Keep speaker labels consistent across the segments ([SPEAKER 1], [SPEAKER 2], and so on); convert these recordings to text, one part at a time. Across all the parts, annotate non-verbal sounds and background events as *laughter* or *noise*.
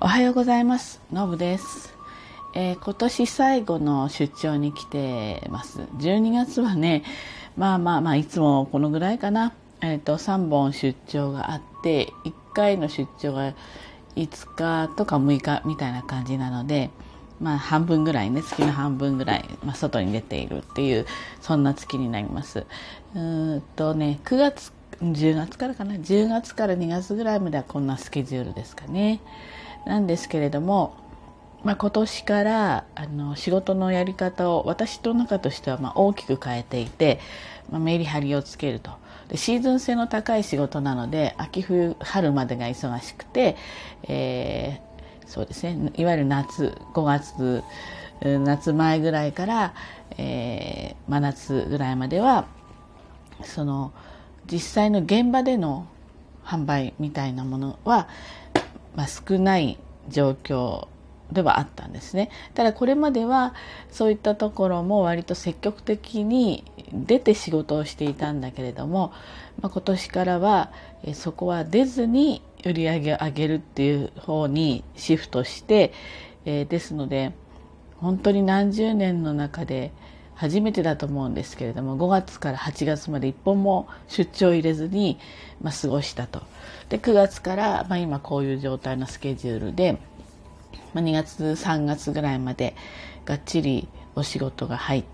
[SPEAKER 1] おはようございます。のぶです、えー今年最後の出張に来てます。12月はね、まあまあまあ、いつもこのぐらいかな。えっ、と、3本出張があって、1回の出張が5日とか6日みたいな感じなので、まあ半分ぐらいね、月の半分ぐらい、まあ外に出ているっていう、そんな月になります。うんとね、9月、10月からかな、10月から2月ぐらいまではこんなスケジュールですかね。なんですけれども、まあ、今年からあの仕事のやり方を私の中としてはま大きく変えていて、まあ、メリハリをつけると。でシーズン性の高い仕事なので秋冬春までが忙しくて、えーそうですねいわゆる夏5月夏前ぐらいから、えー真夏ぐらいまではその実際の現場での販売みたいなものは、まあ、少ない状況ではあったんですね。ただこれまではそういったところも割と積極的に出て仕事をしていたんだけれども、まあ、今年からはそこは出ずに売り上げを上げるっていう方にシフトして、えーですので本当に何十年の中で初めてだと思うんですけれども5月から8月まで一本も出張入れずに、まあ、過ごしたと。で9月から、まあ、今こういう状態のスケジュールで、まあ、2月3月ぐらいまでがっちりお仕事が入っ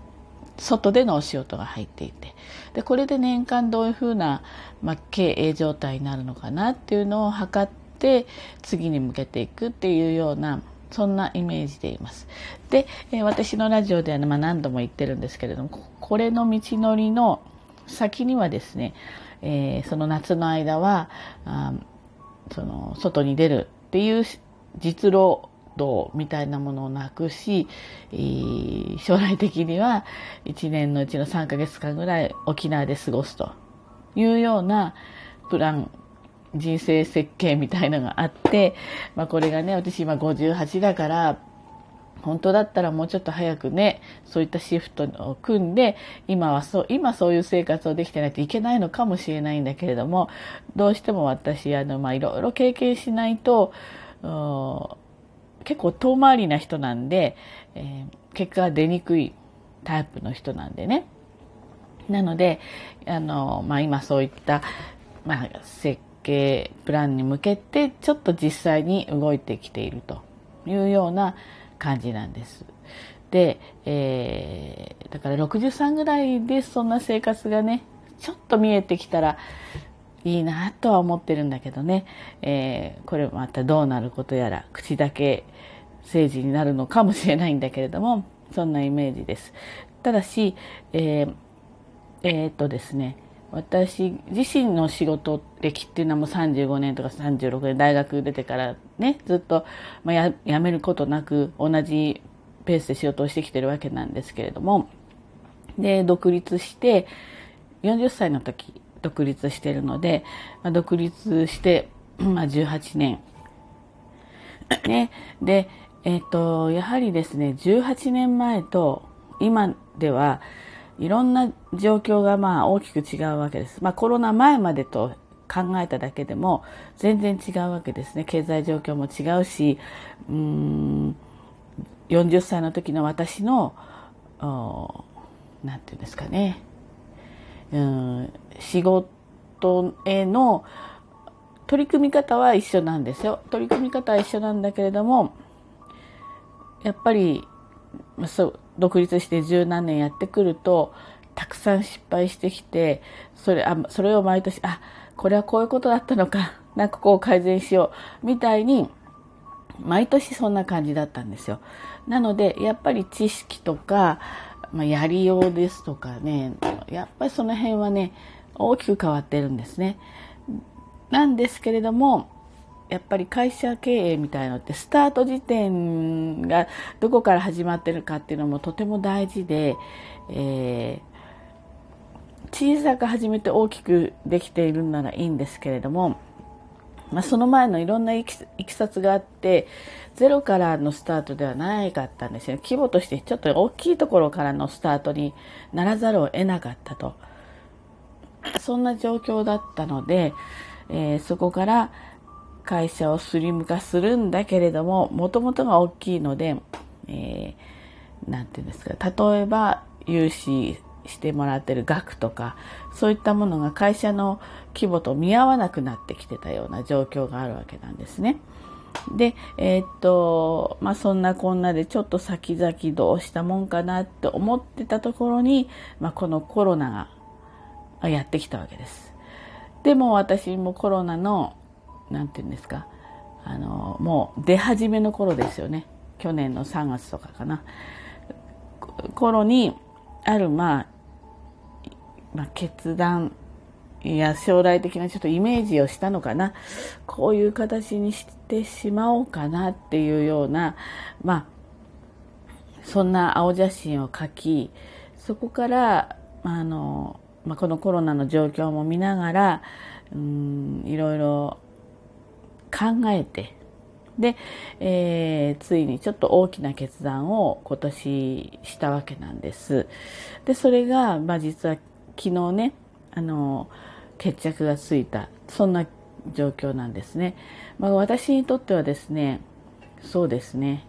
[SPEAKER 1] 外でのお仕事が入っていて。でこれで年間どういうふうな、まあ、経営状態になるのかなっていうのを測って次に向けていくっていうようなそんなイメージでいます。で、え私のラジオでは、ねまあ、何度も言ってるんですけれどもこれの道のりの先にはですね、えーその夏の間はあその外に出るっていう実労働みたいなものをなくし、えー将来的には1年のうちの3ヶ月間ぐらい沖縄で過ごすというようなプラン人生設計みたいのがあって、まあ、これがね私今58だから本当だったらもうちょっと早くねそういったシフトを組んで今はそう今そういう生活をできてないといけないのかもしれないんだけれどもどうしても私あの、まあ、いろいろ経験しないと結構遠回りな人なんで、えー結果が出にくいタイプの人なんでね。なのであの、まあ、今そういった、まあ、設計プランに向けてちょっと実際に動いてきているというような感じなんです。で、えーだから63ぐらいでそんな生活がねちょっと見えてきたらいいなとは思ってるんだけどね、えーこれまたどうなることやら口だけ政治になるのかもしれないんだけれどもそんなイメージです。ただし、えーえーっとですね私自身の仕事歴っていうのはもう35年とか36年大学出てからねずっと、まあ、や辞めることなく同じペースで仕事をしてきてるわけなんですけれどもで独立して40歳の時独立してるので、まあ、独立して、*clears throat* まあ、18年。ね、で、えっ、と、やはりですね、18年前と今ではいろんな状況がまあ大きく違うわけです。まあコロナ前までと考えただけでも全然違うわけですね。経済状況も違うし、うーん、40歳の時の私の、おなんていうんですかね、うん、仕事への取り組み方は一緒なんですよ。取り組み方は一緒なんだけれども、やっぱり、まあそう、独立して十何年やってくると、たくさん失敗してきて、それ、あ、それを毎年、あ、これはこういうことだったのか、*laughs* なんかこう改善しよう、みたいに、毎年そんな感じだったんですよ。なので、やっぱり知識とか、まあ、やりようですとかね、やっぱりその辺はね、大きく変わってるんですね。なんですけれども、やっぱり会社経営みたいのってスタート時点がどこから始まってるかっていうのもとても大事で、えー小さく始めて大きくできているならいいんですけれども、まあ、その前のいろんないきいきさつがあってゼロからのスタートではないかったんですよ。規模としてちょっと大きいところからのスタートにならざるを得なかったと。そんな状況だったので、えーそこから会社をスリム化するんだけれどももともとが大きいので、えー、なんていうんですか例えば融資してもらってる額とかそういったものが会社の規模と見合わなくなってきてたような状況があるわけなんですね。で、えー、っと、まあ、そんなこんなでちょっと先々どうしたもんかなって思ってたところに、まあ、このコロナがやってきたわけです。でも私もコロナの、なんて言うんですか、あの、もう出始めの頃ですよね。去年の3月とかかな。頃に、ある、まあ、まあ、決断いや将来的なちょっとイメージをしたのかなこういう形にしてしまおうかなっていうようなまあそんな青写真を描きそこからあの、まあ、このコロナの状況も見ながらうんいろいろ考えてで、えー、ついにちょっと大きな決断を今年したわけなんです。でそれが、まあ、実は昨日ねあの決着がついたそんな状況なんですね。まあ、私にとってはですねそうですね、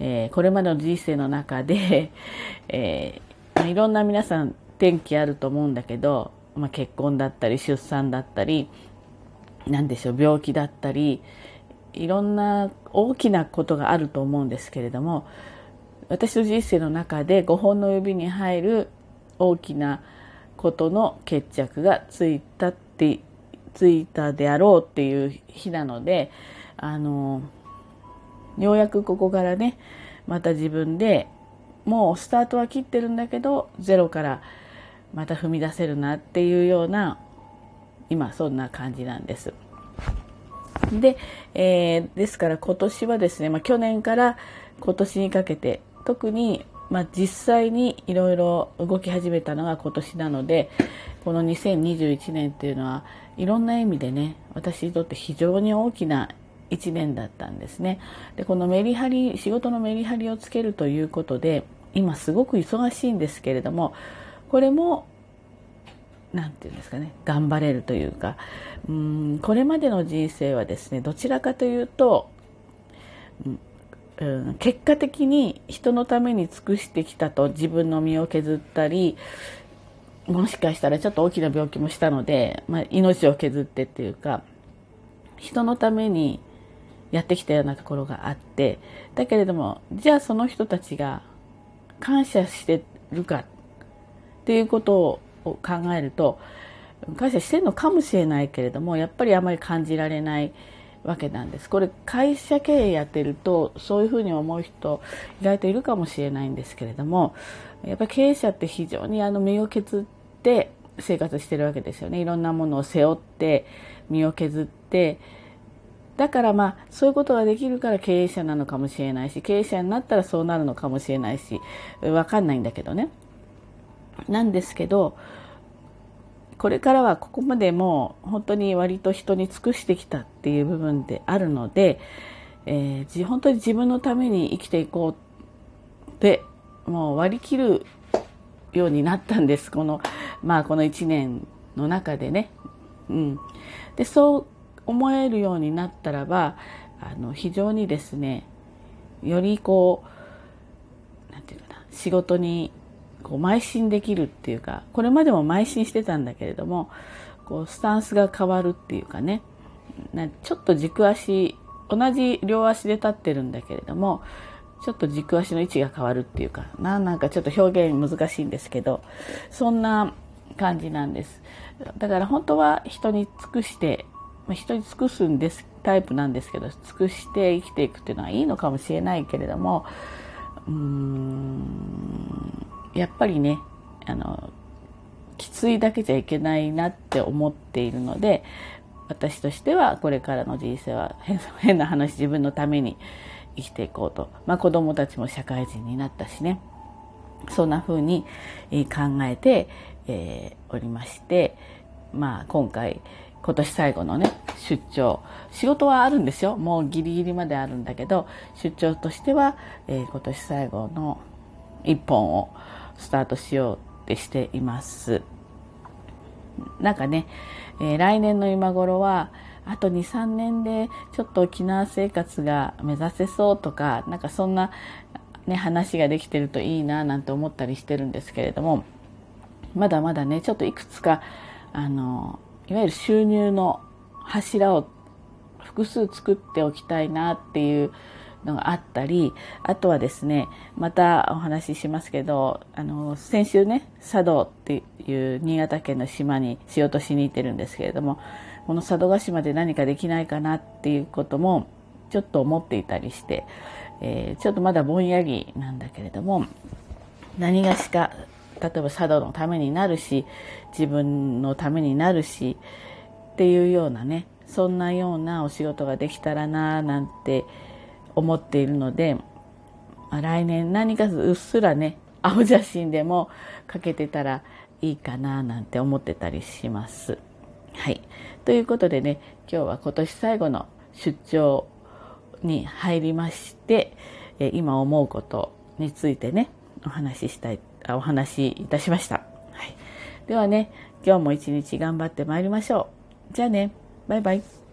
[SPEAKER 1] えー、これまでの人生の中で、*laughs* えー、いろんな皆さん転機あると思うんだけど、まあ、結婚だったり出産だったり何でしょう病気だったりいろんな大きなことがあると思うんですけれども私の人生の中で5本の指に入る大きなことの決着がついたってついたであろうっていう日なのであのようやくここからねまた自分でもうスタートは切ってるんだけどゼロからまた踏み出せるなっていうような今そんな感じなんです。で、えー、ですから今年はですね、まあ、去年から今年にかけて特にまあ、実際にいろいろ動き始めたのが今年なのでこの2021年っていうのはいろんな意味でね私にとって非常に大きな1年だったんですねでこのメリハリ仕事のメリハリをつけるということで今すごく忙しいんですけれどもこれも何て言うんですかね頑張れるというか。うんこれまでの人生はですねどちらかというと、うん、結果的に人のために尽くしてきたと自分の身を削ったりもしかしたらちょっと大きな病気もしたので、まあ、命を削ってっていうか人のためにやってきたようなところがあってだけれどもじゃあその人たちが感謝してるかっていうことをを考えると感謝してるのかもしれないけれどもやっぱりあまり感じられないわけなんです。これ会社経営やってるとそういうふうに思う人意外といるかもしれないんですけれどもやっぱり経営者って非常にあの身を削って生活してるわけですよね。いろんなものを背負って身を削ってだからまあそういうことができるから経営者なのかもしれないし経営者になったらそうなるのかもしれないしわかんないんだけどね。なんですけどこれからはここまでもう本当に割と人に尽くしてきたっていう部分であるので、えー、本当に自分のために生きていこうってもう割り切るようになったんですこのまあこの1年の中でね。うん、でそう思えるようになったらばあの非常にですねよりこうなんていうかな仕事にこう邁進できるっていうかこれまでも邁進してたんだけれどもこうスタンスが変わるっていうかね。ちょっと軸足同じ両足で立ってるんだけれどもちょっと軸足の位置が変わるっていうかななんかちょっと表現難しいんですけどそんな感じなんです。だから本当は人に尽くして人に尽くすんですタイプなんですけど尽くして生きていくっていうのはいいのかもしれないけれどもうーんやっぱりねあのきついだけじゃいけないなって思っているので私としてはこれからの人生は *laughs* 変な話自分のために生きていこうと、まあ、子供たちも社会人になったしね。そんな風に考えて、えー、おりまして、まあ、今回今年最後のね出張。仕事はあるんですよ。もうギリギリまであるんだけど出張としては、えー、今年最後の一本をスタートしようってしています。なんかね、えー、来年の今頃はあと23年でちょっと沖縄生活が目指せそうとかなんかそんな、ね、話ができてるといいななんて思ったりしてるんですけれどもまだまだねちょっといくつかあのいわゆる収入の柱を複数作っておきたいなっていうのがあったりあとはですねまたお話ししますけどあの先週ね佐渡っていう新潟県の島に仕事しに行ってるんですけれどもこの佐渡島で何かできないかなっていうこともちょっと思っていたりして、えー、ちょっとまだぼんやりなんだけれども何がしか例えば佐渡のためになるし自分のためになるしっていうようなねそんなようなお仕事ができたらななんて思っているので、まあ、来年何かうっすらね青写真でもかけてたらいいかななんて思ってたりします。はい。ということでね、今日は今年最後の出張に入りまして、え今思うことについてね、お話ししたい、お話しいたしました。はい。ではね、今日も一日頑張ってまいりましょう。じゃあね、バイバイ。